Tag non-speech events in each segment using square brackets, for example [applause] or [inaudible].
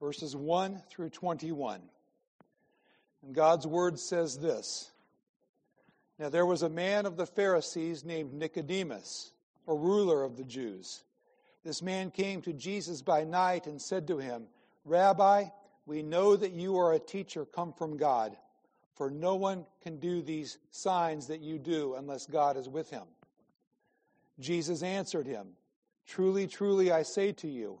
verses 1 through 21. And God's word says this Now there was a man of the Pharisees named Nicodemus, a ruler of the Jews. This man came to Jesus by night and said to him, Rabbi, we know that you are a teacher come from God, for no one can do these signs that you do unless God is with him. Jesus answered him, Truly, truly, I say to you,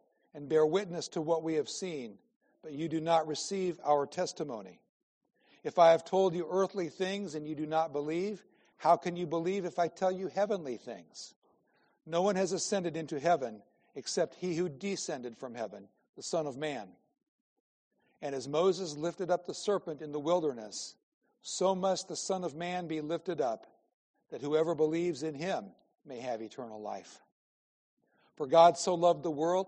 and bear witness to what we have seen, but you do not receive our testimony. If I have told you earthly things and you do not believe, how can you believe if I tell you heavenly things? No one has ascended into heaven except he who descended from heaven, the Son of Man. And as Moses lifted up the serpent in the wilderness, so must the Son of Man be lifted up, that whoever believes in him may have eternal life. For God so loved the world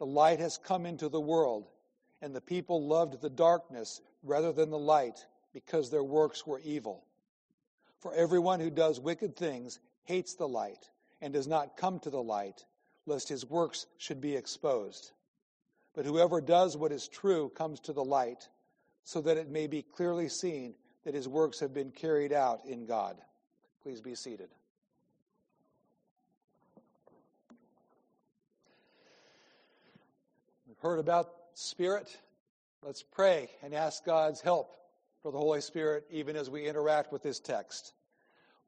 The light has come into the world, and the people loved the darkness rather than the light because their works were evil. For everyone who does wicked things hates the light and does not come to the light, lest his works should be exposed. But whoever does what is true comes to the light, so that it may be clearly seen that his works have been carried out in God. Please be seated. Heard about Spirit. Let's pray and ask God's help for the Holy Spirit even as we interact with this text.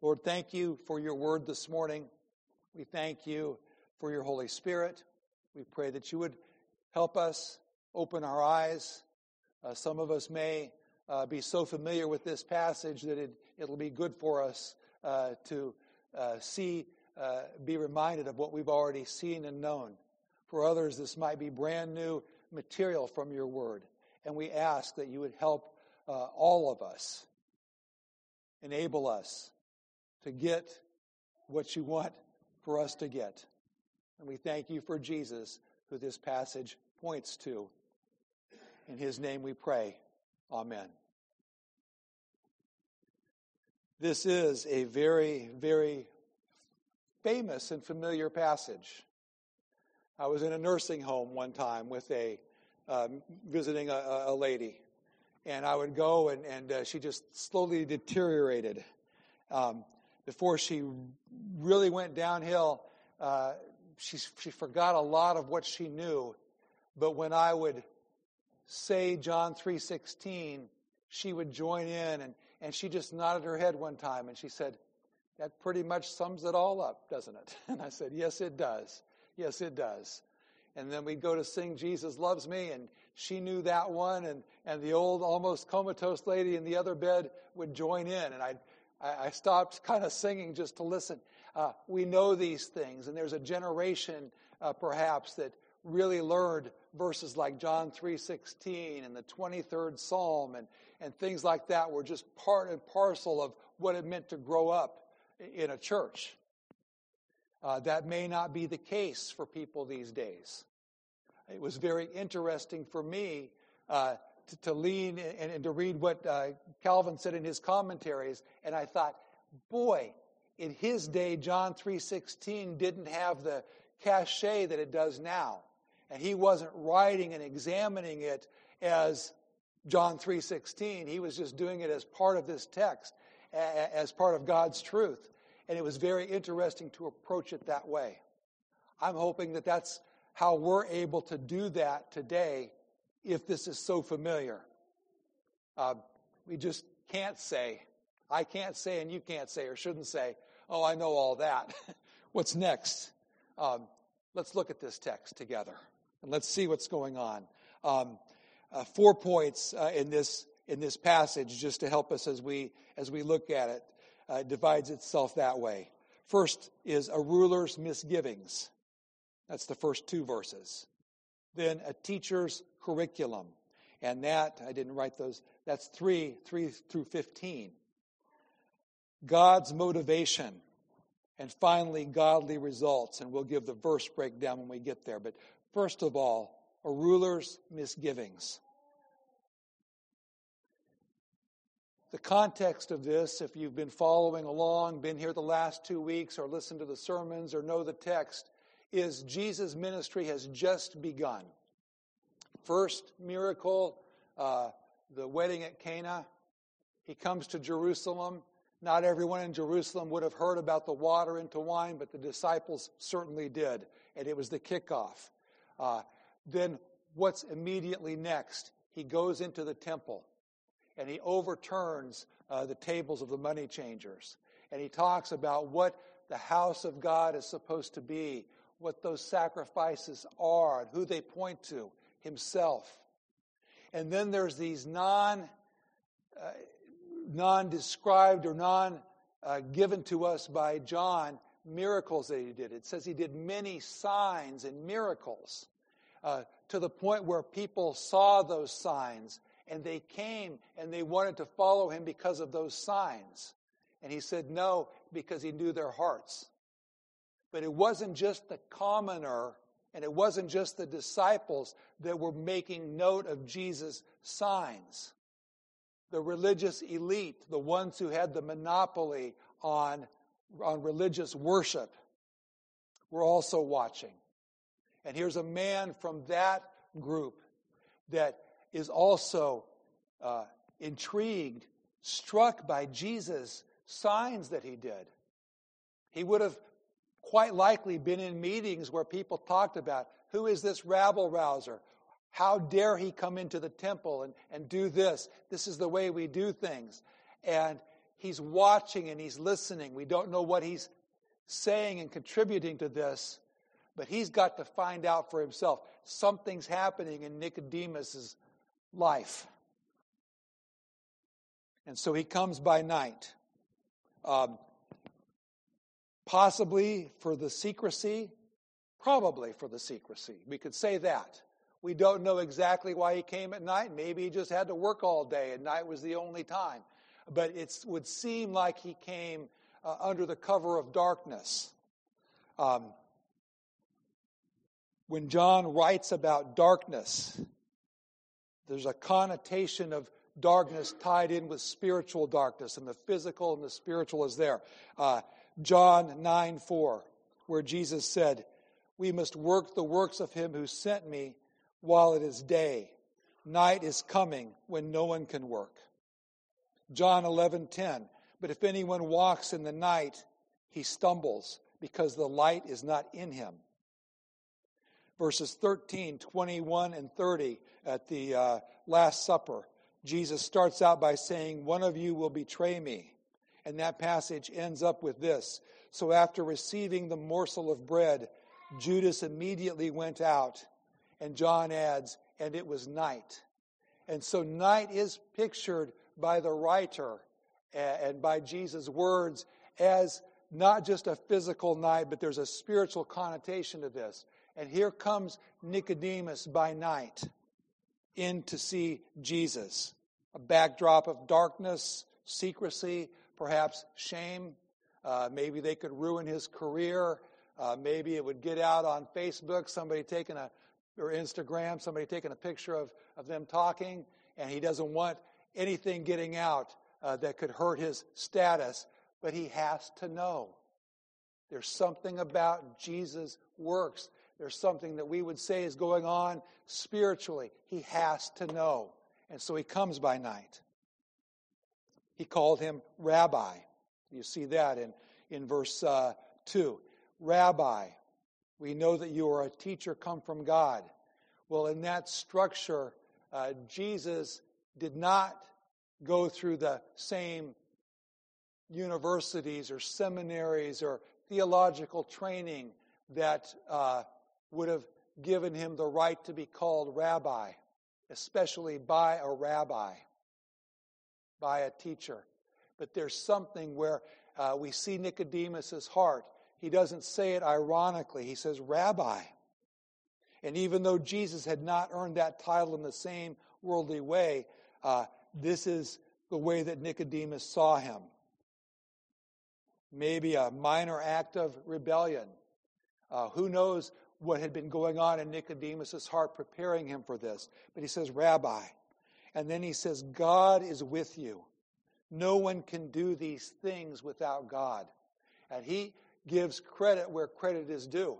Lord, thank you for your word this morning. We thank you for your Holy Spirit. We pray that you would help us open our eyes. Uh, some of us may uh, be so familiar with this passage that it, it'll be good for us uh, to uh, see, uh, be reminded of what we've already seen and known. For others, this might be brand new material from your word. And we ask that you would help uh, all of us, enable us to get what you want for us to get. And we thank you for Jesus, who this passage points to. In his name we pray. Amen. This is a very, very famous and familiar passage. I was in a nursing home one time with a um, visiting a, a, lady, and I would go, and, and uh, she just slowly deteriorated. Um, before she really went downhill, uh, she, she forgot a lot of what she knew. But when I would say John 3.16, she would join in, and, and she just nodded her head one time, and she said, that pretty much sums it all up, doesn't it? [laughs] And I said, yes, it does. Yes, it does. And then we'd go to sing Jesus Loves Me, and she knew that one, and, and the old almost comatose lady in the other bed would join in. And I, I stopped kind of singing just to listen. Uh, we know these things, and there's a generation uh, perhaps that really learned verses like John 3.16 and the 23rd Psalm and, and things like that were just part and parcel of what it meant to grow up in a church. Uh, that may not be the case for people these days. It was very interesting for me uh, to, to lean and, and, to read what uh, Calvin said in his commentaries, and I thought, boy, in his day, John 3.16 didn't have the cachet that it does now. And he wasn't writing and examining it as John 3:16. He was just doing it as part of this text, as part of God's truth. And it was very interesting to approach it that way. I'm hoping that that's how we're able to do that today if this is so familiar. Uh, we just can't say, I can't say, and you can't say, or shouldn't say, oh, I know all that. [laughs] What's next? Um, let's look at this text together and let's see what's going on. Um, uh, four points uh, in this in this passage, just to help us as we as we look at it. Uh, divides itself that way. First is a ruler's misgivings. That's the first two verses. Then a teacher's curriculum. And that, I didn't write those, that's 3, 3 through 15. God's motivation. And finally, godly results. And we'll give the verse breakdown when we get there. But first of all, a ruler's misgivings. The context of this, if you've been following along, been here the last two weeks, or listened to the sermons, or know the text, is Jesus' ministry has just begun. First miracle, uh, the wedding at Cana. He comes to Jerusalem. Not everyone in Jerusalem would have heard about the water into wine, but the disciples certainly did, and it was the kickoff. Uh, then what's immediately next? He goes into the temple and he overturns uh, the tables of the money changers. And he talks about what the house of God is supposed to be, what those sacrifices are, and who they point to himself. And then there's these non uh, non described or non uh, given to us by John miracles that he did. It says he did many signs and miracles uh, to the point where people saw those signs and they came and they wanted to follow him because of those signs. And he said no because he knew their hearts. But it wasn't just the commoner and it wasn't just the disciples that were making note of Jesus' signs. The religious elite, the ones who had the monopoly on, on religious worship, were also watching. And here's a man from that group that is also uh, intrigued, struck by Jesus' signs that he did. He would have quite likely been in meetings where people talked about who is this rabble rouser? How dare he come into the temple and, and do this? This is the way we do things. And he's watching and he's listening. We don't know what he's saying and contributing to this, but he's got to find out for himself. Something's happening in Nicodemus's life. And so he comes by night. Um, possibly for the secrecy, probably for the secrecy. We could say that. We don't know exactly why he came at night. Maybe he just had to work all day and night was the only time. But it would seem like he came uh, under the cover of darkness. Um, when John writes about darkness, there's a connotation of darkness tied in with spiritual darkness, and the physical and the spiritual is there. Uh, John 9 4, where Jesus said, We must work the works of him who sent me while it is day. Night is coming when no one can work. John 11 10, But if anyone walks in the night, he stumbles because the light is not in him verses 13, 21, and 30 at the uh, Last Supper. Jesus starts out by saying, One of you will betray me. And that passage ends up with this So after receiving the morsel of bread, Judas immediately went out. And John adds, And it was night. And so night is pictured by the writer and by Jesus' words as not just a physical night, but there's a spiritual connotation to this. And here comes Nicodemus by night in to see Jesus. A backdrop of darkness, secrecy, perhaps shame. Uh, maybe they could ruin his career. Uh, maybe it would get out on Facebook, somebody taking a, or Instagram, somebody taking a picture of, of them talking, and he doesn't want anything getting out uh, that could hurt his status, but he has to know. There's something about Jesus' works. There's something that we would say is going on spiritually. He has to know. And so he comes by night. He called him Rabbi. You see that in, in verse uh, 2. Rabbi, we know that you are a teacher come from God. Well, in that structure, uh, Jesus did not go through the same universities or seminaries or theological training that uh, would have given him the right to be called rabbi, especially by a rabbi, by a teacher. But there's something where uh, we see Nicodemus's heart. He doesn't say it ironically. He says, Rabbi. And even though Jesus had not earned that title in the same worldly way, uh, this is the way that Nicodemus saw him. Maybe a minor act of rebellion. Uh, who knows what had been going on in Nicodemus's heart preparing him for this? But he says, Rabbi. And then he says, God is with you. No one can do these things without God. And he gives credit where credit is due.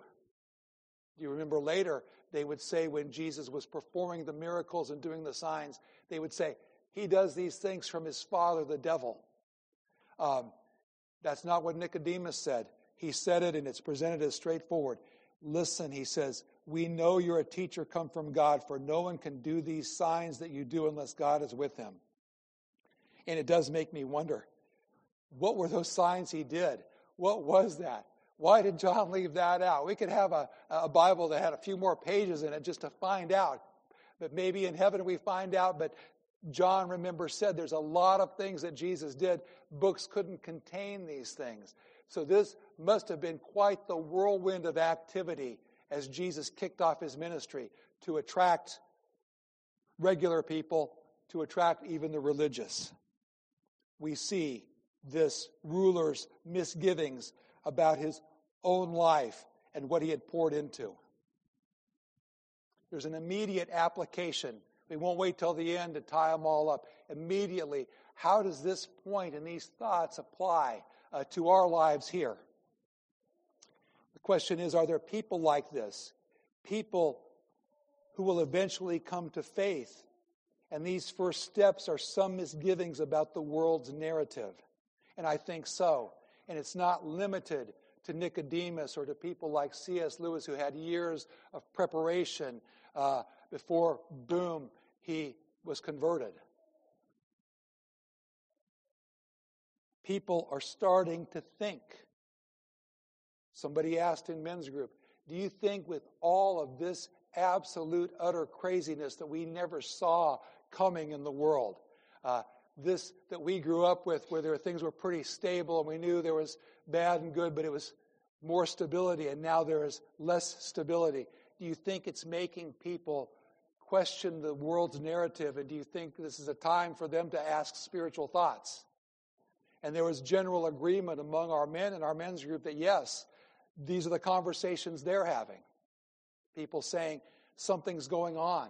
Do you remember later, they would say when Jesus was performing the miracles and doing the signs, they would say, He does these things from his father, the devil. Um, that's not what Nicodemus said. He said it and it's presented as straightforward. Listen, he says, we know you're a teacher come from God, for no one can do these signs that you do unless God is with him. And it does make me wonder what were those signs he did? What was that? Why did John leave that out? We could have a, a Bible that had a few more pages in it just to find out. But maybe in heaven we find out. But John, remember, said there's a lot of things that Jesus did. Books couldn't contain these things. So this must have been quite the whirlwind of activity as Jesus kicked off his ministry to attract regular people, to attract even the religious. We see this ruler's misgivings about his own life and what he had poured into. There's an immediate application. We won't wait till the end to tie them all up. Immediately, how does this point and these thoughts apply uh, to our lives here? The question is are there people like this? People who will eventually come to faith. And these first steps are some misgivings about the world's narrative. And I think so. And it's not limited to Nicodemus or to people like C.S. Lewis who had years of preparation uh, before, boom, he was converted. People are starting to think. Somebody asked in men's group, Do you think with all of this absolute, utter craziness that we never saw coming in the world, uh, this that we grew up with, where there things were pretty stable and we knew there was bad and good, but it was more stability, and now there is less stability. Do you think it's making people question the world's narrative, and do you think this is a time for them to ask spiritual thoughts? And there was general agreement among our men and our men's group that yes, these are the conversations they're having. People saying something's going on.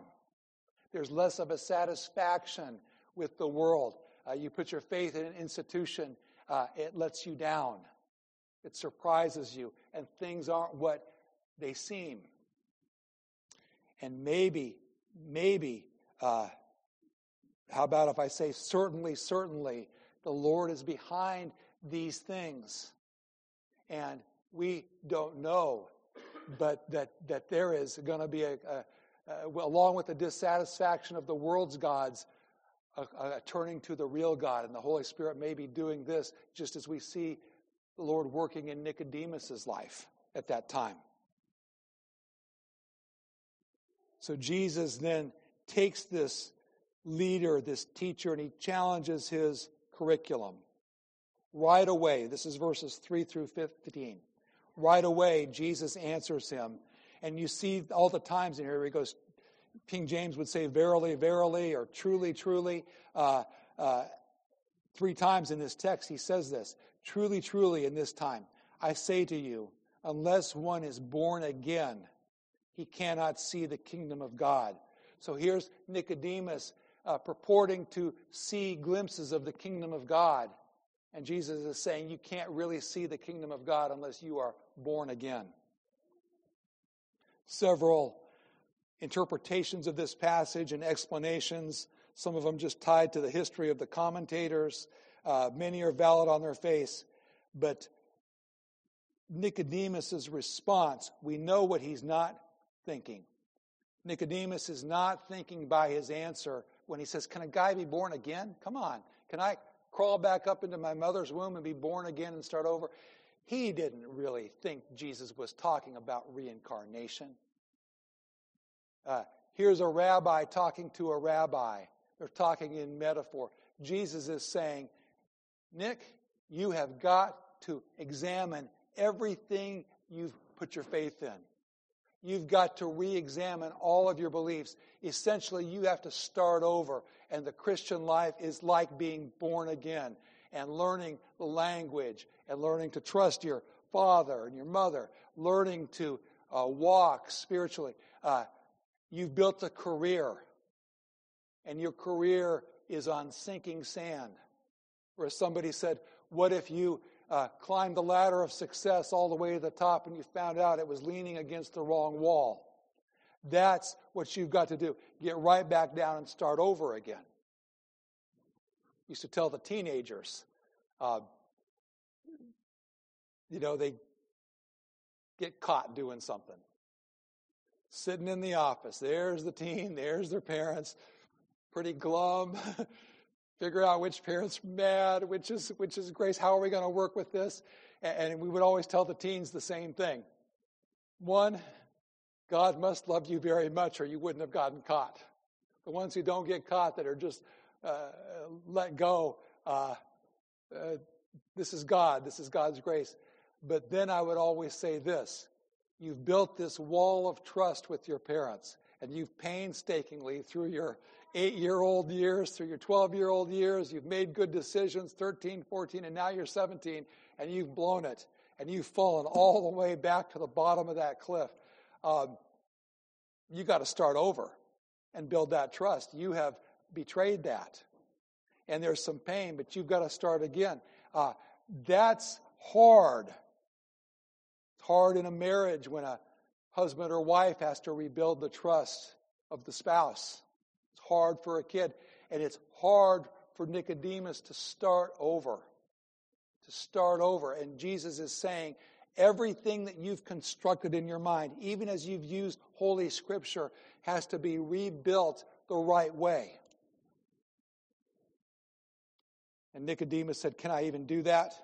There's less of a satisfaction with the world. Uh, you put your faith in an institution, uh, it lets you down. It surprises you, and things aren't what they seem. And maybe, maybe, uh, how about if I say certainly, certainly, the Lord is behind these things. And we don't know, but that, that there is going to be a, a, a, along with the dissatisfaction of the world's gods, a, a, turning to the real God. And the Holy Spirit may be doing this just as we see the Lord working in Nicodemus's life at that time. So Jesus then takes this leader, this teacher, and he challenges his curriculum. Right away, this is verses 3 through 15. Right away, Jesus answers him. And you see all the times in here he goes, King James would say, verily, verily, or truly, truly. Uh, uh, three times in this text, he says this Truly, truly, in this time, I say to you, unless one is born again, he cannot see the kingdom of God. So here's Nicodemus uh, purporting to see glimpses of the kingdom of God. And Jesus is saying you can't really see the kingdom of God unless you are born again. Several interpretations of this passage and explanations, some of them just tied to the history of the commentators. Uh, many are valid on their face, but Nicodemus' response, we know what he's not thinking. Nicodemus is not thinking by his answer when he says, Can a guy be born again? Come on. Can I crawl back up into my mother's womb and be born again and start over? He didn't really think Jesus was talking about reincarnation. Uh, here's a rabbi talking to a rabbi. They're talking in metaphor. Jesus is saying, Nick, you have got to examine everything you've put your faith in. You've got to re examine all of your beliefs. Essentially, you have to start over. And the Christian life is like being born again and learning the language and learning to trust your father and your mother, learning to uh, walk spiritually. Uh, you've built a career, and your career is on sinking sand. Where somebody said, What if you uh, climbed the ladder of success all the way to the top and you found out it was leaning against the wrong wall. That's what you've got to do. Get right back down and start over again. Used to tell the teenagers, uh, you know, they get caught doing something. Sitting in the office, there's the teen, there's their parents, pretty glum, [laughs] figure out which parent's [laughs] mad, which is which is grace. How are we going to work with this? And we would always tell the teens the same thing. One, God must love you very much, or you wouldn't have gotten caught. The ones who don't get caught, that are just uh, let go, uh, uh, this is God. This is God's grace. But then I would always say this you've built this wall of trust with your parents, and you've painstakingly, through your eight year old years, through your 12 year old years. You've made good decisions, 13, 14, and now you're 17, and you've blown it. And you've fallen all the way back to the bottom of that cliff. Um, you got to start over and build that trust. You have betrayed that. And there's some pain, but you've got to start again. Uh, that's hard. It's hard in a marriage when a husband or wife has to rebuild the trust of the spouse It's hard for a kid. And it's hard for Nicodemus to start over. To start over. And Jesus is saying, everything that you've constructed in your mind, even as you've used Holy Scripture, has to be rebuilt the right way. And Nicodemus said, Can I even do that?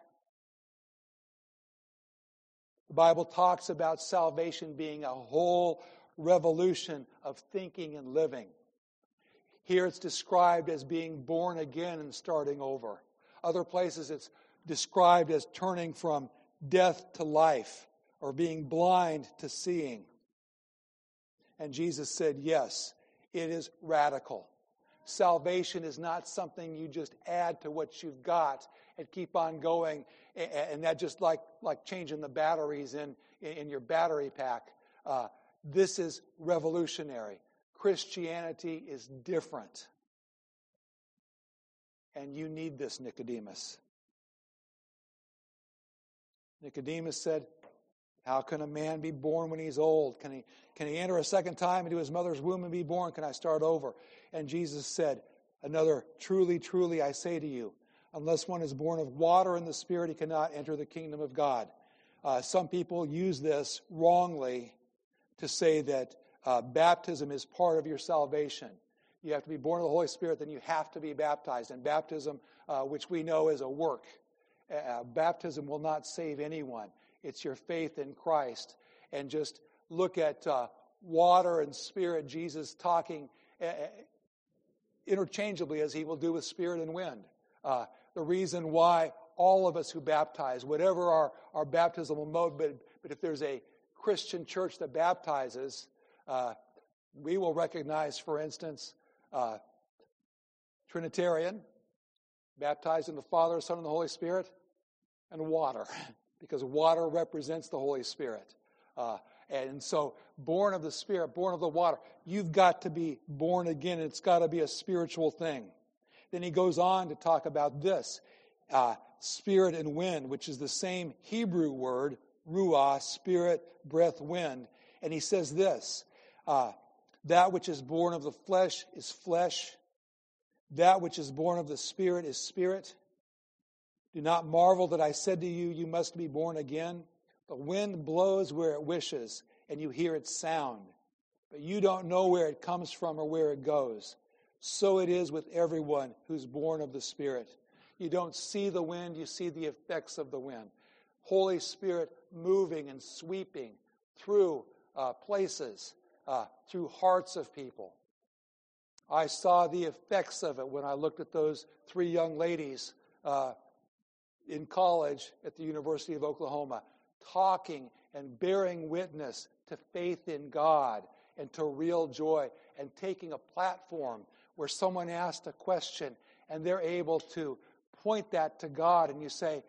The Bible talks about salvation being a whole revolution of thinking and living. Here it's described as being born again and starting over. Other places it's described as turning from death to life or being blind to seeing. And Jesus said, Yes, it is radical. Salvation is not something you just add to what you've got and keep on going, and that just like, like changing the batteries in, in your battery pack. Uh, this is revolutionary. Christianity is different. And you need this, Nicodemus. Nicodemus said, How can a man be born when he's old? Can he, can he enter a second time into his mother's womb and be born? Can I start over? And Jesus said, Another, truly, truly, I say to you, unless one is born of water and the Spirit, he cannot enter the kingdom of God. Uh, some people use this wrongly to say that uh, baptism is part of your salvation. You have to be born of the Holy Spirit, then you have to be baptized. And baptism, uh, which we know is a work, uh, uh, baptism will not save anyone. It's your faith in Christ. And just look at uh, water and spirit, Jesus talking uh, interchangeably as he will do with spirit and wind. The reason why all of us who baptize, whatever our, our baptismal mode, but, but if there's a Christian church that baptizes, uh, we will recognize, for instance, uh, Trinitarian, baptized in the Father, Son, and the Holy Spirit, and water, [laughs] because water represents the Holy Spirit. Uh, And so, born of the Spirit, born of the water, you've got to be born again. It's got to be a spiritual thing. Then he goes on to talk about this uh, spirit and wind, which is the same Hebrew word, ruah, spirit, breath, wind. And he says this uh, that which is born of the flesh is flesh, that which is born of the Spirit is spirit. Do not marvel that I said to you, You must be born again. The wind blows where it wishes, and you hear its sound, but you don't know where it comes from or where it goes. So it is with everyone who's born of the Spirit. You don't see the wind, you see the effects of the wind. Holy Spirit moving and sweeping through uh, places, uh, through hearts of people. I saw the effects of it when I looked at those three young ladies uh, in college at the University of Oklahoma, talking and bearing witness to faith in God and to real joy, and taking a platform where someone asked a question and they're able to point that to God, and you say,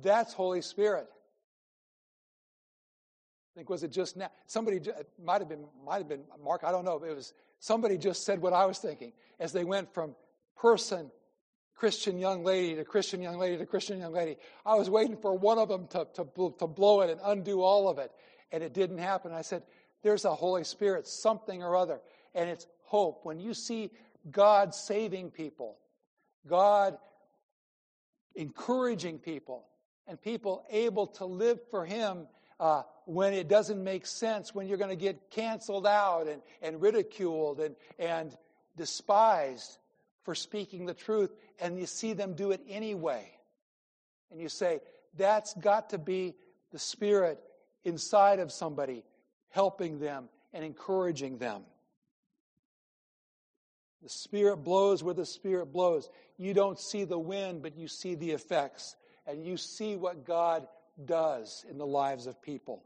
That's Holy Spirit. I think was it just now? Somebody might have been might have been Mark. I don't know. It was somebody just said what I was thinking as they went from person, Christian young lady to Christian young lady to Christian young lady. I was waiting for one of them to, to, to blow it and undo all of it, and it didn't happen. I said, There's a Holy Spirit, something or other, and it's hope. When you see God saving people, God encouraging people, and people able to live for Him uh, when it doesn't make sense, when you're going to get canceled out and, and ridiculed and, and despised for speaking the truth, and you see them do it anyway. And you say, that's got to be the Spirit inside of somebody helping them and encouraging them. The Spirit blows where the Spirit blows. You don't see the wind, but you see the effects. And you see what God does in the lives of people.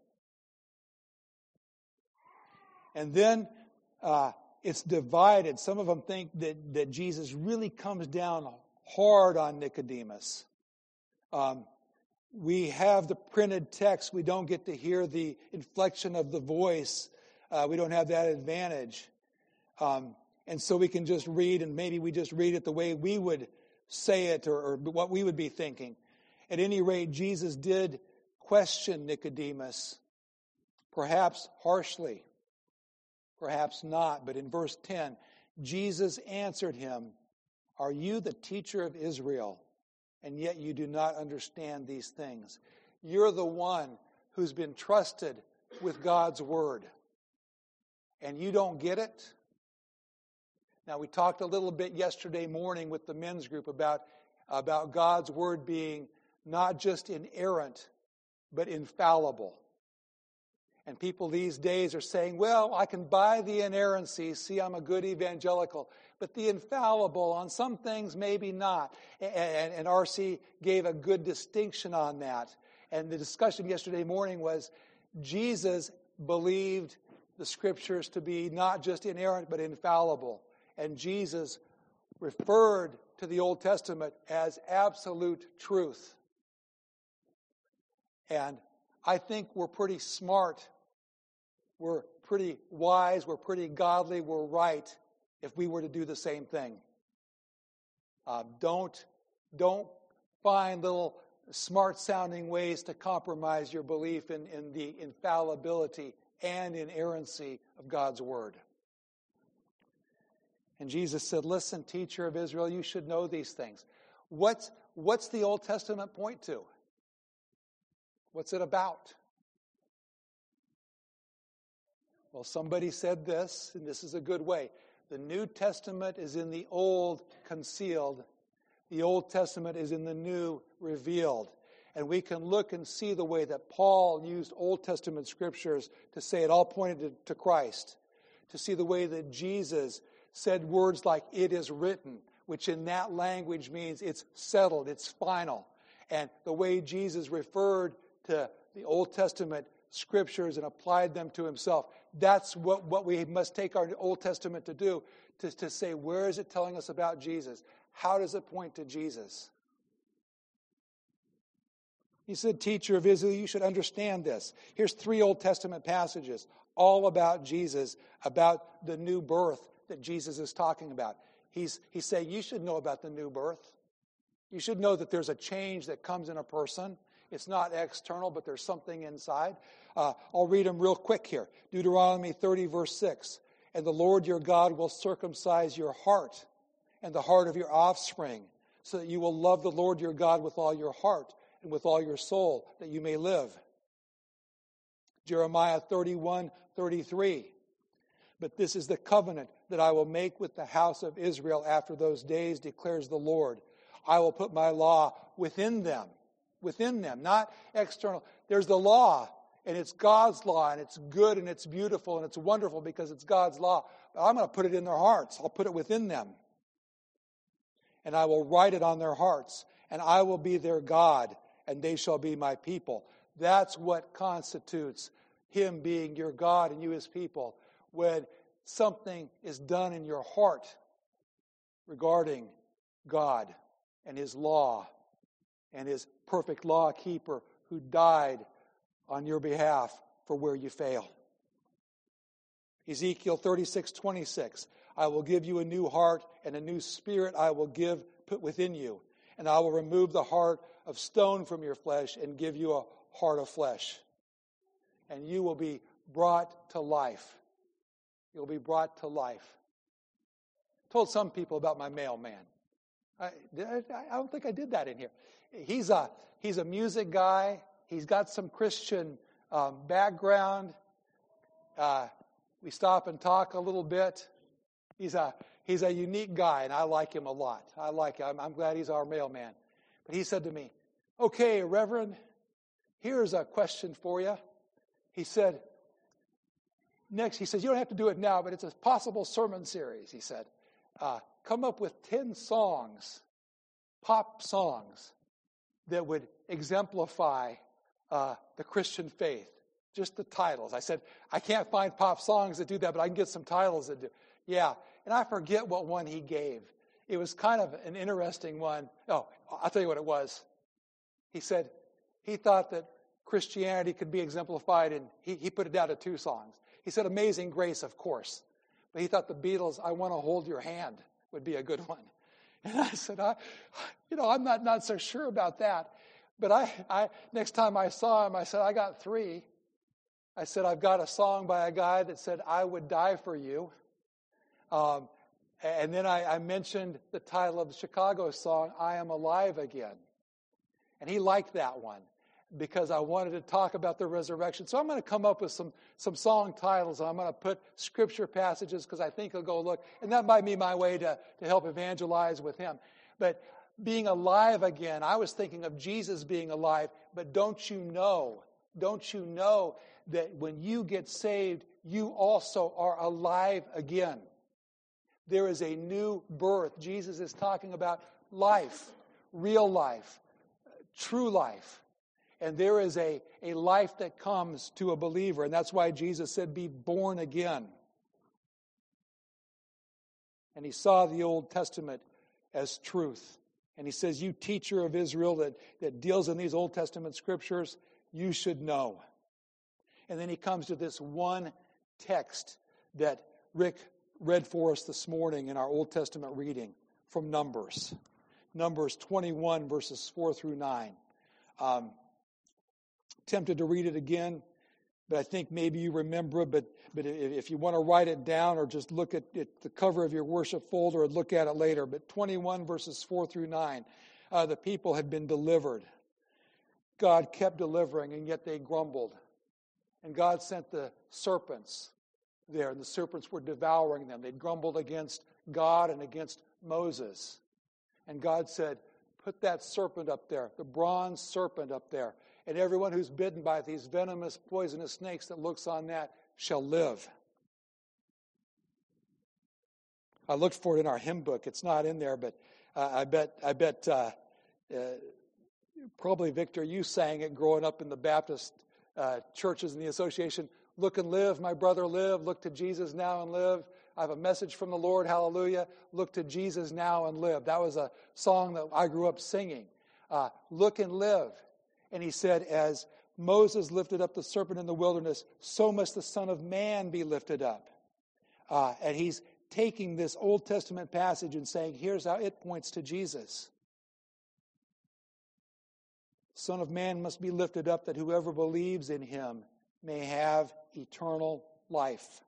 And then uh, it's divided. Some of them think that, that Jesus really comes down hard on Nicodemus. Um, we have the printed text. We don't get to hear the inflection of the voice. Uh, we don't have that advantage. Um, and so we can just read, and maybe we just read it the way we would say it or, or what we would be thinking. At any rate, Jesus did question Nicodemus, perhaps harshly, perhaps not. But in verse 10, Jesus answered him, Are you the teacher of Israel, and yet you do not understand these things? You're the one who's been trusted with God's word, and you don't get it? Now, we talked a little bit yesterday morning with the men's group about, about God's word being not just inerrant, but infallible. And people these days are saying, well, I can buy the inerrancy. See, I'm a good evangelical. But the infallible, on some things, maybe not. And, and, R.C. gave a good distinction on that. And the discussion yesterday morning was Jesus believed the scriptures to be not just inerrant, but infallible. And Jesus referred to the Old Testament as absolute truth. And I think we're pretty smart. We're pretty wise. We're pretty godly. We're right if we were to do the same thing. Uh, don't, don't find little smart sounding ways to compromise your belief in, in the infallibility and inerrancy of God's Word. And Jesus said, Listen, teacher of Israel, you should know these things. What's, what's the Old Testament point to? What's it about? Well, somebody said this, and this is a good way. The New Testament is in the Old concealed, the Old Testament is in the New revealed. And we can look and see the way that Paul used Old Testament scriptures to say it all pointed to Christ, to see the way that Jesus said words like, it is written, which in that language means it's settled, it's final. And the way Jesus referred to the Old Testament scriptures and applied them to himself. That's what, what we must take our Old Testament to do, to, to say, where is it telling us about Jesus? How does it point to Jesus? He said, Teacher of Israel, you should understand this. Here's three Old Testament passages, all about Jesus, about the new birth that Jesus is talking about. He's, he's saying, You should know about the new birth. You should know that there's a change that comes in a person. It's not external, but there's something inside. Uh, I'll read them real quick here. Deuteronomy 30, verse 6. And the Lord your God will circumcise your heart and the heart of your offspring, so that you will love the Lord your God with all your heart and with all your soul, that you may live. Jeremiah 31, 33. But this is the covenant that I will make with the house of Israel after those days, declares the Lord. I will put my law within them, within them, not external. There's the law, and it's God's law, and it's good, and it's beautiful, and it's wonderful because it's God's law. But I'm going to put it in their hearts. I'll put it within them. And I will write it on their hearts, and I will be their God, and they shall be my people. That's what constitutes Him being your God and you His people. When something is done in your heart regarding God and His law and His perfect law keeper who died on your behalf for where you fail. Ezekiel 36, 26. I will give you a new heart and a new spirit I will give put within you. And I will remove the heart of stone from your flesh and give you a heart of flesh. And you will be brought to life. You'll be brought to life. I told some people about my mailman. I, I don't think I did that in here. He's a, he's a music guy. He's got some Christian um, background. Uh, we stop and talk a little bit. He's a, he's a unique guy, and I like him a lot. I like him. I'm, I'm glad he's our mailman. But he said to me, Okay, Reverend, here's a question for you. He said, Next, he says, You don't have to do it now, but it's a possible sermon series. He said, uh, Come up with 10 songs, pop songs, that would exemplify uh, the Christian faith. Just the titles. I said, I can't find pop songs that do that, but I can get some titles that do. Yeah. And I forget what one he gave. It was kind of an interesting one. Oh, I'll tell you what it was. He said he thought that Christianity could be exemplified, and he, he put it down to two songs. He said Amazing Grace, of course. But he thought the Beatles, I Want to Hold Your Hand, would be a good one. [laughs] And I said, I, you know, I'm not, not so sure about that. But I, I, next time I saw him, I said, I got three. I said, I've got a song by a guy that said, I would die for you. Um, and then I, I mentioned the title of the Chicago song, I Am Alive Again. And he liked that one because I wanted to talk about the resurrection. So I'm going to come up with some, some song titles. I'm going to put scripture passages because I think he'll go look. And that might be my way to, to help evangelize with him. But being alive again, I was thinking of Jesus being alive. But don't you know, don't you know that when you get saved, you also are alive again? There is a new birth. Jesus is talking about life, real life, true life. And there is a, a life that comes to a believer. And that's why Jesus said, Be born again. And he saw the Old Testament as truth. And he says, You teacher of Israel that, that deals in these Old Testament scriptures, you should know. And then he comes to this one text that Rick read for us this morning in our Old Testament reading from Numbers. Numbers 21, verses 4 through 9. Um, tempted to read it again, but I think maybe you remember it. But, but if you want to write it down or just look at, the cover of your worship folder and look at it later. But 21, verses 4 through 9. Uh, the people had been delivered. God kept delivering, and yet they grumbled. And God sent the serpents there, and the serpents were devouring them. They grumbled against God and against Moses. And God said, Put that serpent up there, the bronze serpent up there, and everyone who's bitten by these venomous, poisonous snakes that looks on that shall live. I looked for it in our hymn book. It's not in there, but uh, I bet, I bet, uh, uh, probably Victor, you sang it growing up in the Baptist uh, churches in the association. Look and live, my brother, live. Look to Jesus now and live. I have a message from the Lord, hallelujah. Look to Jesus now and live. That was a song that I grew up singing. Uh, look and live. And he said, As Moses lifted up the serpent in the wilderness, so must the Son of Man be lifted up. Uh, and he's taking this Old Testament passage and saying, here's how it points to Jesus. Son of Man must be lifted up that whoever believes in him may have eternal life.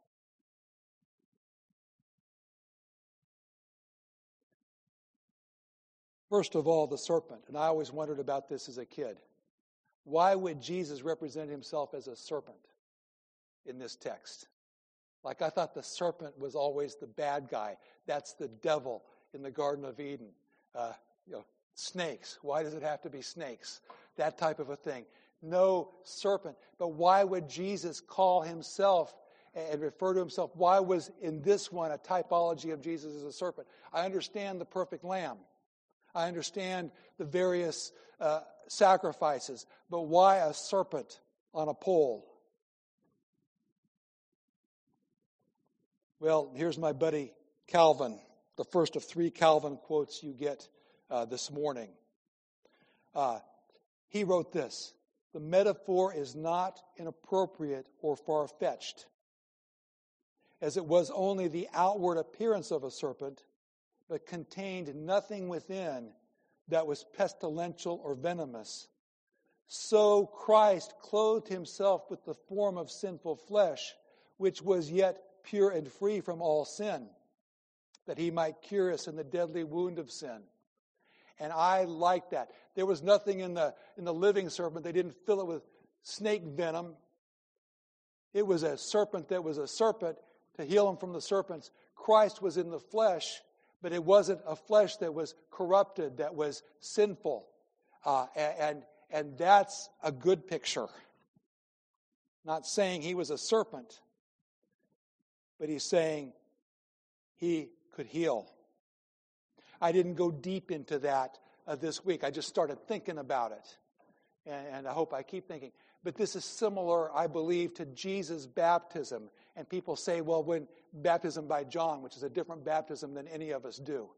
First of all, the serpent. And I always wondered about this as a kid. Why would Jesus represent himself as a serpent in this text? Like I thought the serpent was always the bad guy. That's the devil in the Garden of Eden. Uh, you know, snakes. Why does it have to be snakes? That type of a thing. No serpent. But why would Jesus call himself and refer to himself? Why was in this one a typology of Jesus as a serpent? I understand the perfect lamb. I understand the various uh, sacrifices, but why a serpent on a pole? Well, here's my buddy Calvin, the first of three Calvin quotes you get uh, this morning. Uh, he wrote this The metaphor is not inappropriate or far fetched, as it was only the outward appearance of a serpent, but contained nothing within that was pestilential or venomous. So Christ clothed himself with the form of sinful flesh, which was yet pure and free from all sin, that he might cure us in the deadly wound of sin. And I like that. There was nothing in the, in the living serpent, they didn't fill it with snake venom. It was a serpent that was a serpent to heal him from the serpents. Christ was in the flesh, but it wasn't a flesh that was corrupted, that was sinful. Uh, and, and that's a good picture. Not saying he was a serpent, but he's saying he could heal. I didn't go deep into that uh, this week. I just started thinking about it. And, and I hope I keep thinking. But this is similar, I believe, to Jesus' baptism. And people say, well, when baptism by John, which is a different baptism than any of us do.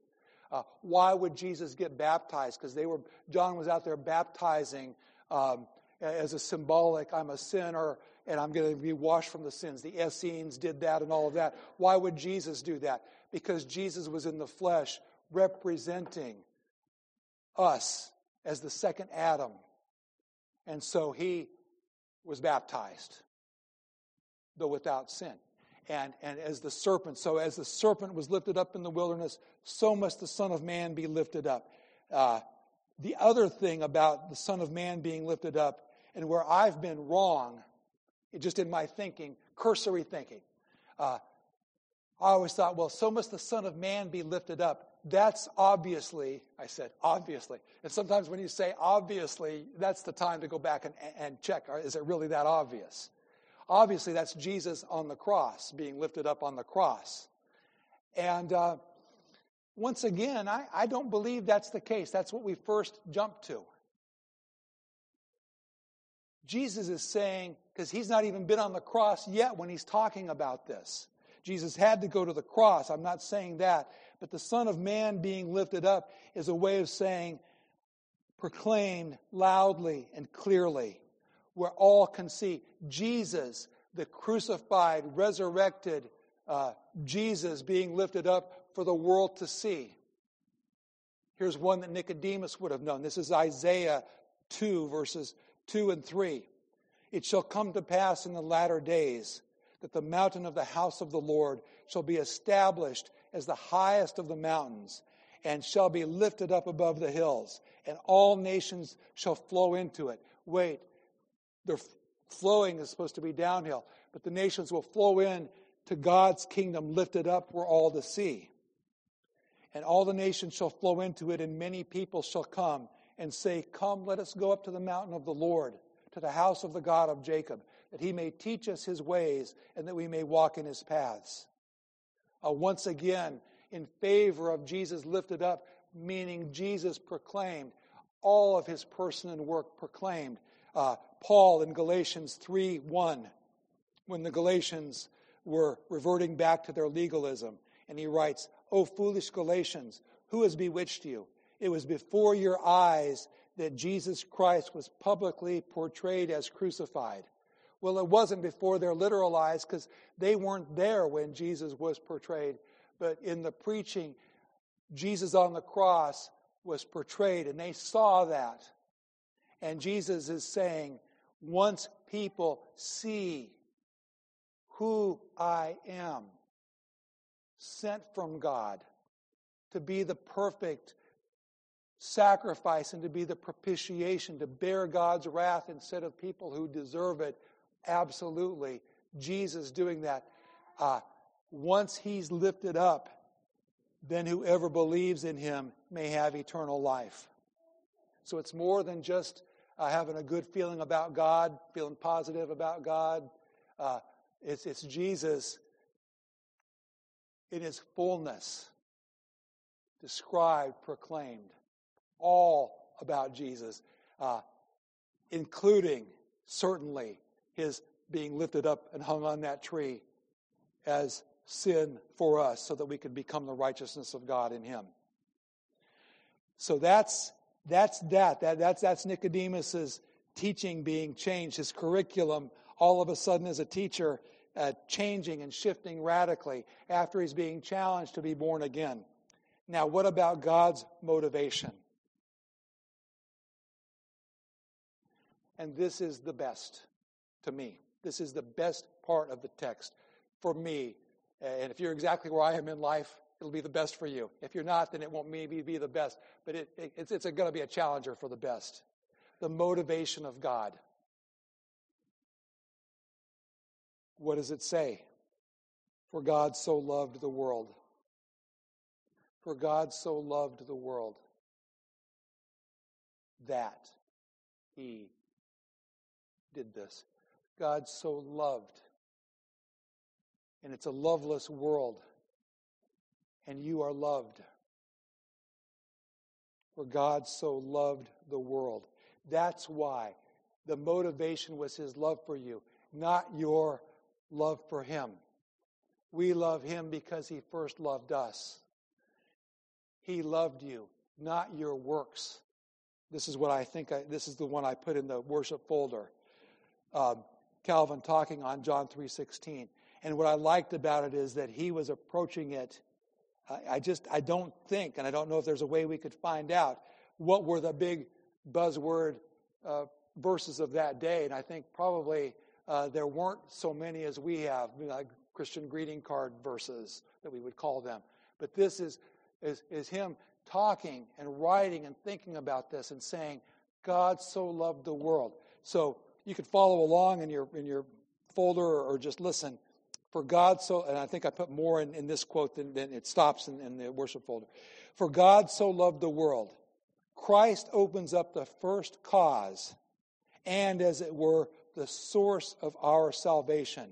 Uh, why would Jesus get baptized? Because they were John was out there baptizing um, as a symbolic. I'm a sinner and I'm going to be washed from the sins. The Essenes did that and all of that. Why would Jesus do that? Because Jesus was in the flesh representing us as the second Adam. And so he was baptized, though without sin. And, and as the serpent, so as the serpent was lifted up in the wilderness, so must the Son of Man be lifted up. Uh, the other thing about the Son of Man being lifted up, and where I've been wrong, just in my thinking, cursory thinking. Uh, I always thought, well, so must the Son of Man be lifted up. That's obviously, I said, obviously. And sometimes when you say obviously, that's the time to go back and, and check is it really that obvious? Obviously, that's Jesus on the cross, being lifted up on the cross. And uh, once again, I, I don't believe that's the case. That's what we first jumped to. Jesus is saying, because he's not even been on the cross yet when he's talking about this. Jesus had to go to the cross. I'm not saying that. But the Son of Man being lifted up is a way of saying, proclaimed loudly and clearly, where all can see Jesus, the crucified, resurrected uh, Jesus being lifted up for the world to see. Here's one that Nicodemus would have known. This is Isaiah 2, verses 2 and 3. It shall come to pass in the latter days that the mountain of the house of the Lord shall be established as the highest of the mountains and shall be lifted up above the hills, and all nations shall flow into it. Wait, their flowing is supposed to be downhill, but the nations will flow in to God's kingdom lifted up for all to see. And all the nations shall flow into it, and many people shall come and say, Come, let us go up to the mountain of the Lord, to the house of the God of Jacob, that he may teach us his ways and that we may walk in his paths. Uh, once again, in favor of Jesus lifted up, meaning Jesus proclaimed, all of his person and work proclaimed. Uh, Paul in Galatians 3 1, when the Galatians were reverting back to their legalism, and he writes, O foolish Galatians, who has bewitched you? It was before your eyes that Jesus Christ was publicly portrayed as crucified. Well, it wasn't before their literal eyes because they weren't there when Jesus was portrayed. But in the preaching, Jesus on the cross was portrayed, and they saw that. And Jesus is saying, once people see who I am, sent from God to be the perfect sacrifice and to be the propitiation, to bear God's wrath instead of people who deserve it. Absolutely. Jesus doing that. Uh, once he's lifted up, then whoever believes in him may have eternal life. So it's more than just uh, having a good feeling about God, feeling positive about God. Uh, it's, it's Jesus in his fullness, described, proclaimed all about Jesus, uh, including certainly his being lifted up and hung on that tree as sin for us so that we could become the righteousness of God in him. So that's that's that. that that's that's Nicodemus's teaching being changed, his curriculum all of a sudden as a teacher uh, changing and shifting radically after he's being challenged to be born again. Now, what about God's motivation? And this is the best to me. This is the best part of the text for me. And if you're exactly where I am in life, it'll be the best for you. If you're not, then it won't maybe be the best. But it, it, it's, it's going to be a challenger for the best. The motivation of God. What does it say? For God so loved the world. For God so loved the world that he did this. God so loved. And it's a loveless world. And you are loved. For God so loved the world. That's why the motivation was his love for you, not your love for him. We love him because he first loved us. He loved you, not your works. This is what I think, I, this is the one I put in the worship folder um, Calvin talking on John 3:16. And what I liked about it is that he was approaching it. I just I don't think, and I don't know if there's a way we could find out what were the big buzzword uh, verses of that day. And I think probably uh, there weren't so many as we have, like Christian greeting card verses that we would call them. But this is, is, is him talking and writing and thinking about this and saying, God so loved the world. So you could follow along in your in your folder or, just listen. For God so, and I think I put more in, in this quote than, than it stops in, in the worship folder. For God so loved the world. Christ opens up the first cause and, as it were, the source of our salvation.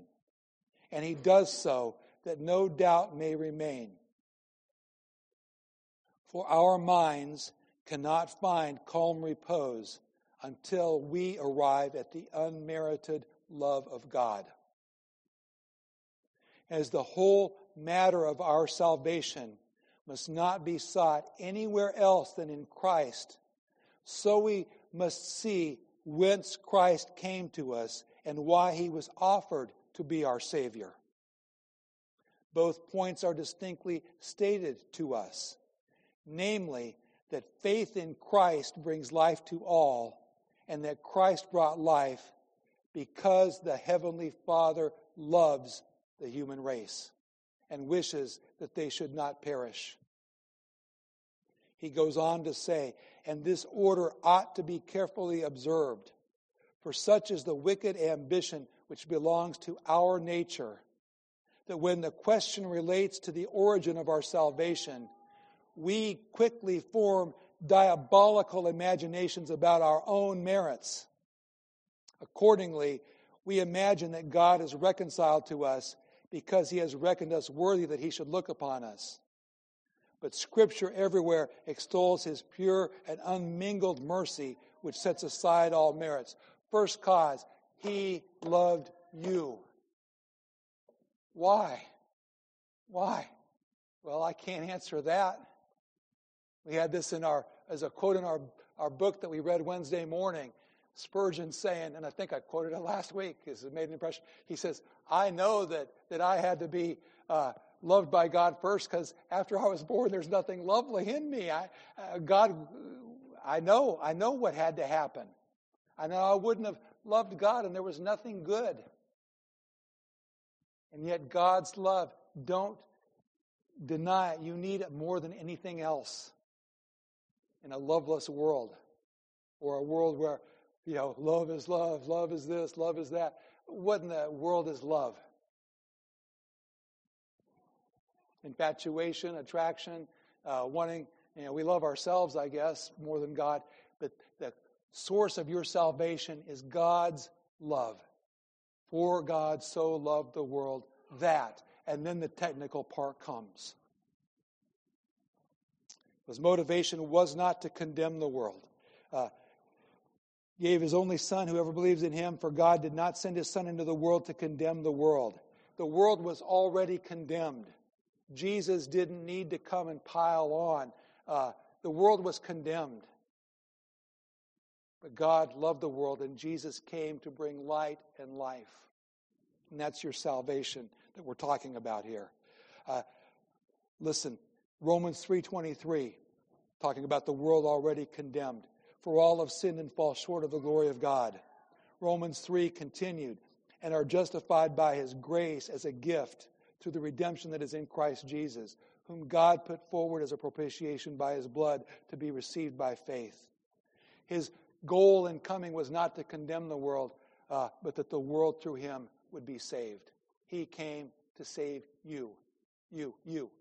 And he does so that no doubt may remain. For our minds cannot find calm repose until we arrive at the unmerited love of God. As the whole matter of our salvation must not be sought anywhere else than in Christ, so we must see whence Christ came to us and why he was offered to be our Savior. Both points are distinctly stated to us, namely, that faith in Christ brings life to all and that Christ brought life because the Heavenly Father loves the human race and wishes that they should not perish. He goes on to say, and this order ought to be carefully observed, for such is the wicked ambition which belongs to our nature, that when the question relates to the origin of our salvation, we quickly form diabolical imaginations about our own merits. Accordingly, we imagine that God is reconciled to us because he has reckoned us worthy that he should look upon us. But Scripture everywhere extols his pure and unmingled mercy, which sets aside all merits. First cause, he loved you. Why? Why? Well, I can't answer that. We had this in our as a quote in our our book that we read Wednesday morning, Spurgeon saying, and I think I quoted it last week because it made an impression. He says, I know that, that I had to be uh, loved by God first because after I was born, there's nothing lovely in me. I, uh, God, I know, I know what had to happen. I know I wouldn't have loved God and there was nothing good. And yet, God's love, don't deny it. You need it more than anything else in a loveless world or a world where, you know, love is love, love is this, love is that. What in the world is love? Infatuation, attraction, uh, wanting, you know, we love ourselves, I guess, more than God, but the source of your salvation is God's love. For God so loved the world that. And then the technical part comes. His motivation was not to condemn the world. Uh, gave his only son, whoever believes in him, for God did not send his son into the world to condemn the world. The world was already condemned. Jesus didn't need to come and pile on. Uh, the world was condemned. But God loved the world, and Jesus came to bring light and life. And that's your salvation that we're talking about here. Uh, listen, Romans 3:23, talking about the world already condemned. For all have sinned and fall short of the glory of God. Romans 3 continued, and are justified by his grace as a gift through the redemption that is in Christ Jesus, whom God put forward as a propitiation by his blood to be received by faith. His goal in coming was not to condemn the world, uh, but that the world through him would be saved. He came to save you. You, you.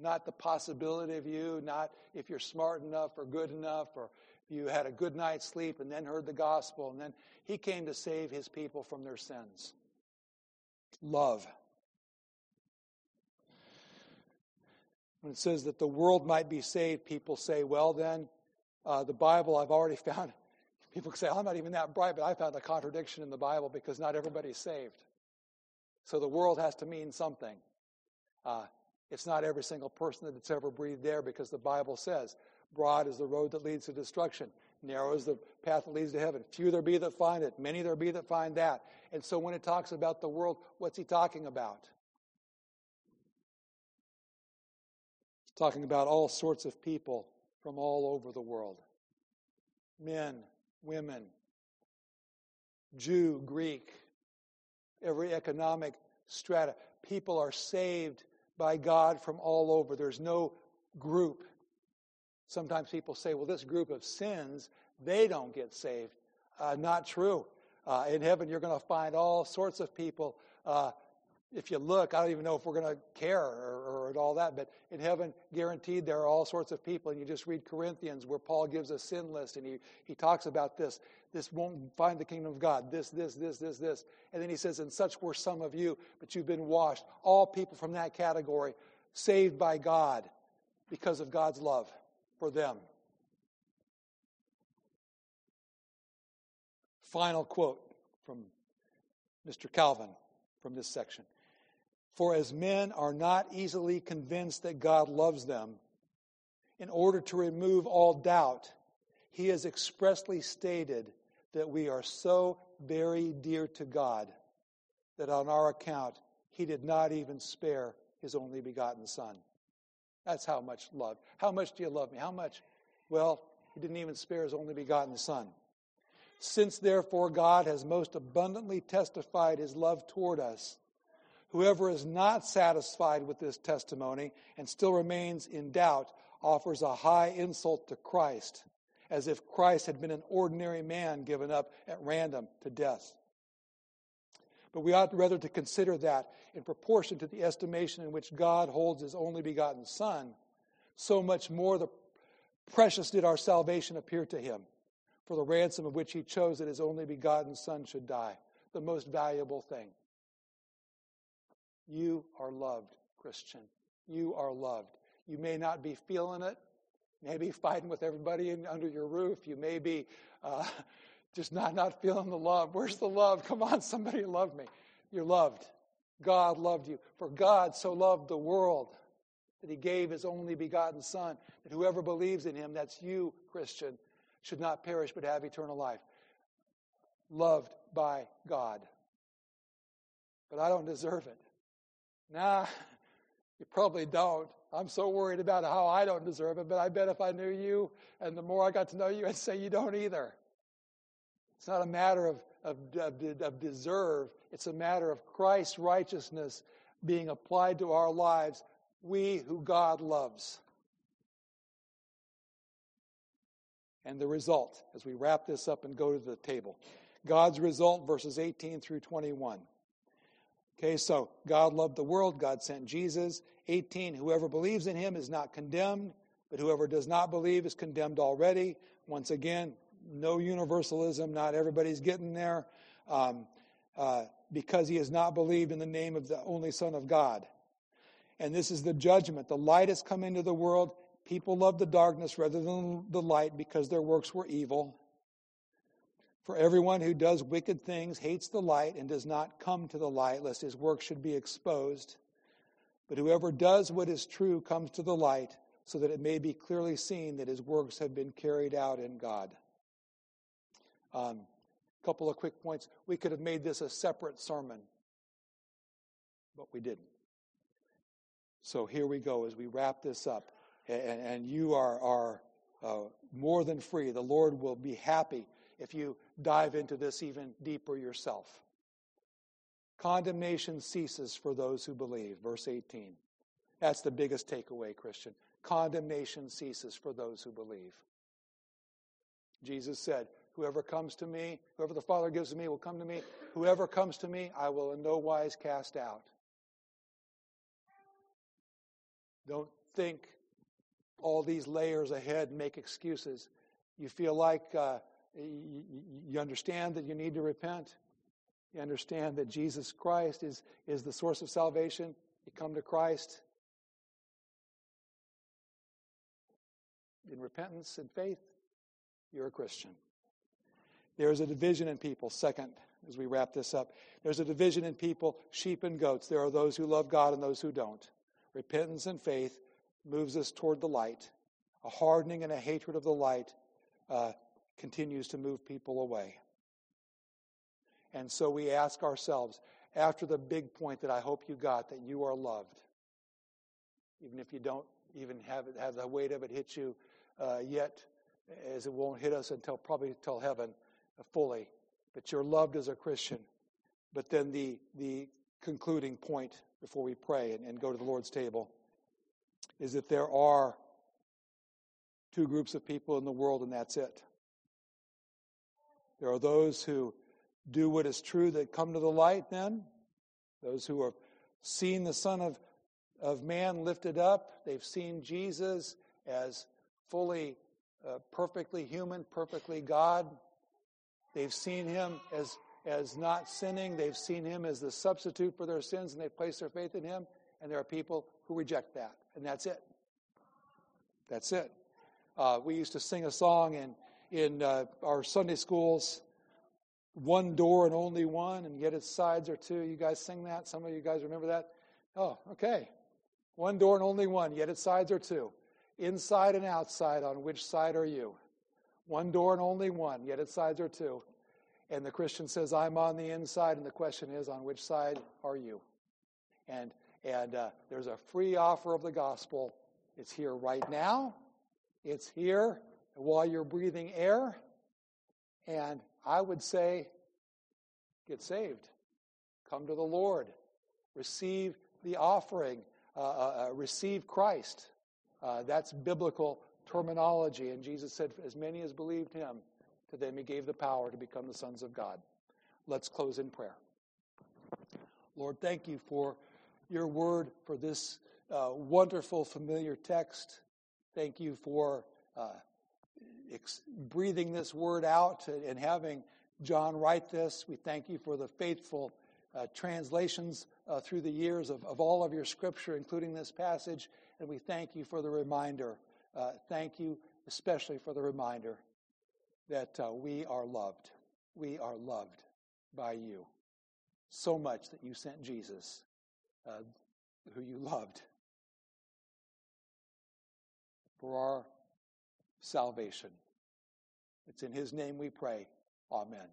Not the possibility of you, not if you're smart enough or good enough or you had a good night's sleep and then heard the gospel. And then he came to save his people from their sins. Love. When it says that the world might be saved, people say, well, then, uh, the Bible, I've already [laughs] found. [laughs] People say, I'm not even that bright, but I found a contradiction in the Bible because not everybody's saved. So the world has to mean something. Uh, it's not every single person that's ever breathed air because the Bible says, broad is the road that leads to destruction. Narrow is the path that leads to heaven. Few there be that find it. Many there be that find that. And so when it talks about the world, what's he talking about? He's talking about all sorts of people from all over the world men, women, Jew, Greek, every economic strata. People are saved by God from all over. There's no group. Sometimes people say, well, this group of sins, they don't get saved. Uh, not true. Uh, in heaven, you're going to find all sorts of people uh, if you look, I don't even know if we're going to care or, or all that, but in heaven, guaranteed, there are all sorts of people. And you just read Corinthians where Paul gives a sin list and he, he talks about this. This won't find the kingdom of God. This, this, this, this, this. And then he says, And such were some of you, but you've been washed. All people from that category, saved by God because of God's love for them. Final quote from Mr. Calvin from this section. For as men are not easily convinced that God loves them, in order to remove all doubt, he has expressly stated that we are so very dear to God that on our account he did not even spare his only begotten Son. That's how much love. How much do you love me? How much? Well, he didn't even spare his only begotten Son. Since therefore God has most abundantly testified his love toward us, Whoever is not satisfied with this testimony and still remains in doubt offers a high insult to Christ, as if Christ had been an ordinary man given up at random to death. But we ought rather to consider that in proportion to the estimation in which God holds his only begotten Son, so much more the precious did our salvation appear to him, for the ransom of which he chose that his only begotten Son should die, the most valuable thing. You are loved, Christian. You are loved. You may not be feeling it, maybe fighting with everybody under your roof. You may be uh, just not, not feeling the love. Where's the love? Come on, somebody love me. You're loved. God loved you. For God so loved the world that he gave his only begotten Son, that whoever believes in him, that's you, Christian, should not perish but have eternal life. Loved by God. But I don't deserve it. Nah, you probably don't. I'm so worried about how I don't deserve it, but I bet if I knew you and the more I got to know you, I'd say you don't either. It's not a matter of, of, of, of deserve, it's a matter of Christ's righteousness being applied to our lives, we who God loves. And the result, as we wrap this up and go to the table. God's result, verses 18 through 21. Okay, so God loved the world, God sent Jesus. 18, whoever believes in him is not condemned, but whoever does not believe is condemned already. Once again, no universalism, not everybody's getting there, um, uh, because he has not believed in the name of the only Son of God. And this is the judgment. The light has come into the world. People love the darkness rather than the light because their works were evil. For everyone who does wicked things hates the light and does not come to the light, lest his work should be exposed. But whoever does what is true comes to the light, so that it may be clearly seen that his works have been carried out in God. A um, couple of quick points. We could have made this a separate sermon, but we didn't. So here we go as we wrap this up. And, and you are, are uh, more than free. The Lord will be happy if you dive into this even deeper yourself. Condemnation ceases for those who believe. Verse 18. That's the biggest takeaway, Christian. Condemnation ceases for those who believe. Jesus said, Whoever comes to me, whoever the Father gives to me will come to me. Whoever comes to me, I will in no wise cast out. Don't think all these layers ahead make excuses. You feel like uh, you, you understand that you need to repent. You understand that Jesus Christ is, is the source of salvation. You come to Christ in repentance and faith, you're a Christian. There's a division in people. Second, as we wrap this up, there's a division in people, sheep and goats. There are those who love God and those who don't. Repentance and faith moves us toward the light. A hardening and a hatred of the light uh, continues to move people away. And so we ask ourselves, after the big point that I hope you got, that you are loved, even if you don't even have, have the weight of it hit you uh, yet, as it won't hit us until probably till heaven fully. But you're loved as a Christian. But then the, the concluding point before we pray and, and go to the Lord's table is that there are two groups of people in the world, and that's it. There are those who do what is true that come to the light, then, those who have seen the Son of, of Man lifted up, they've seen Jesus as fully, uh, perfectly human, perfectly God. They've seen him as, as not sinning, they've seen him as the substitute for their sins, and they place their faith in him. And there are people who reject that, and that's it. That's it. Uh, we used to sing a song in in uh, our Sunday schools, one door and only one, and yet its sides are two. You guys sing that? Some of you guys remember that? Oh, okay. One door and only one, yet its sides are two. Inside and outside, on which side are you? One door and only one, yet its sides are two. And the Christian says, I'm on the inside, and the question is, on which side are you? And, and uh, there's a free offer of the gospel. It's here right now. It's here while you're breathing air. And I would say, get saved. Come to the Lord. Receive the offering. Uh, uh, uh, receive Christ. Uh, that's biblical terminology. And Jesus said, As many as believed him, to them he gave the power to become the sons of God. Let's close in prayer. Lord, thank you for your word, for this uh, wonderful, familiar text. Thank you for uh, ex- breathing this word out and having John write this. We thank you for the faithful uh, translations uh, through the years of, of all of your scripture, including this passage. And we thank you for the reminder. Uh, thank you especially for the reminder that uh, we are loved. We are loved by you so much that you sent Jesus, uh, who you loved, for our salvation. It's in his name we pray. Amen.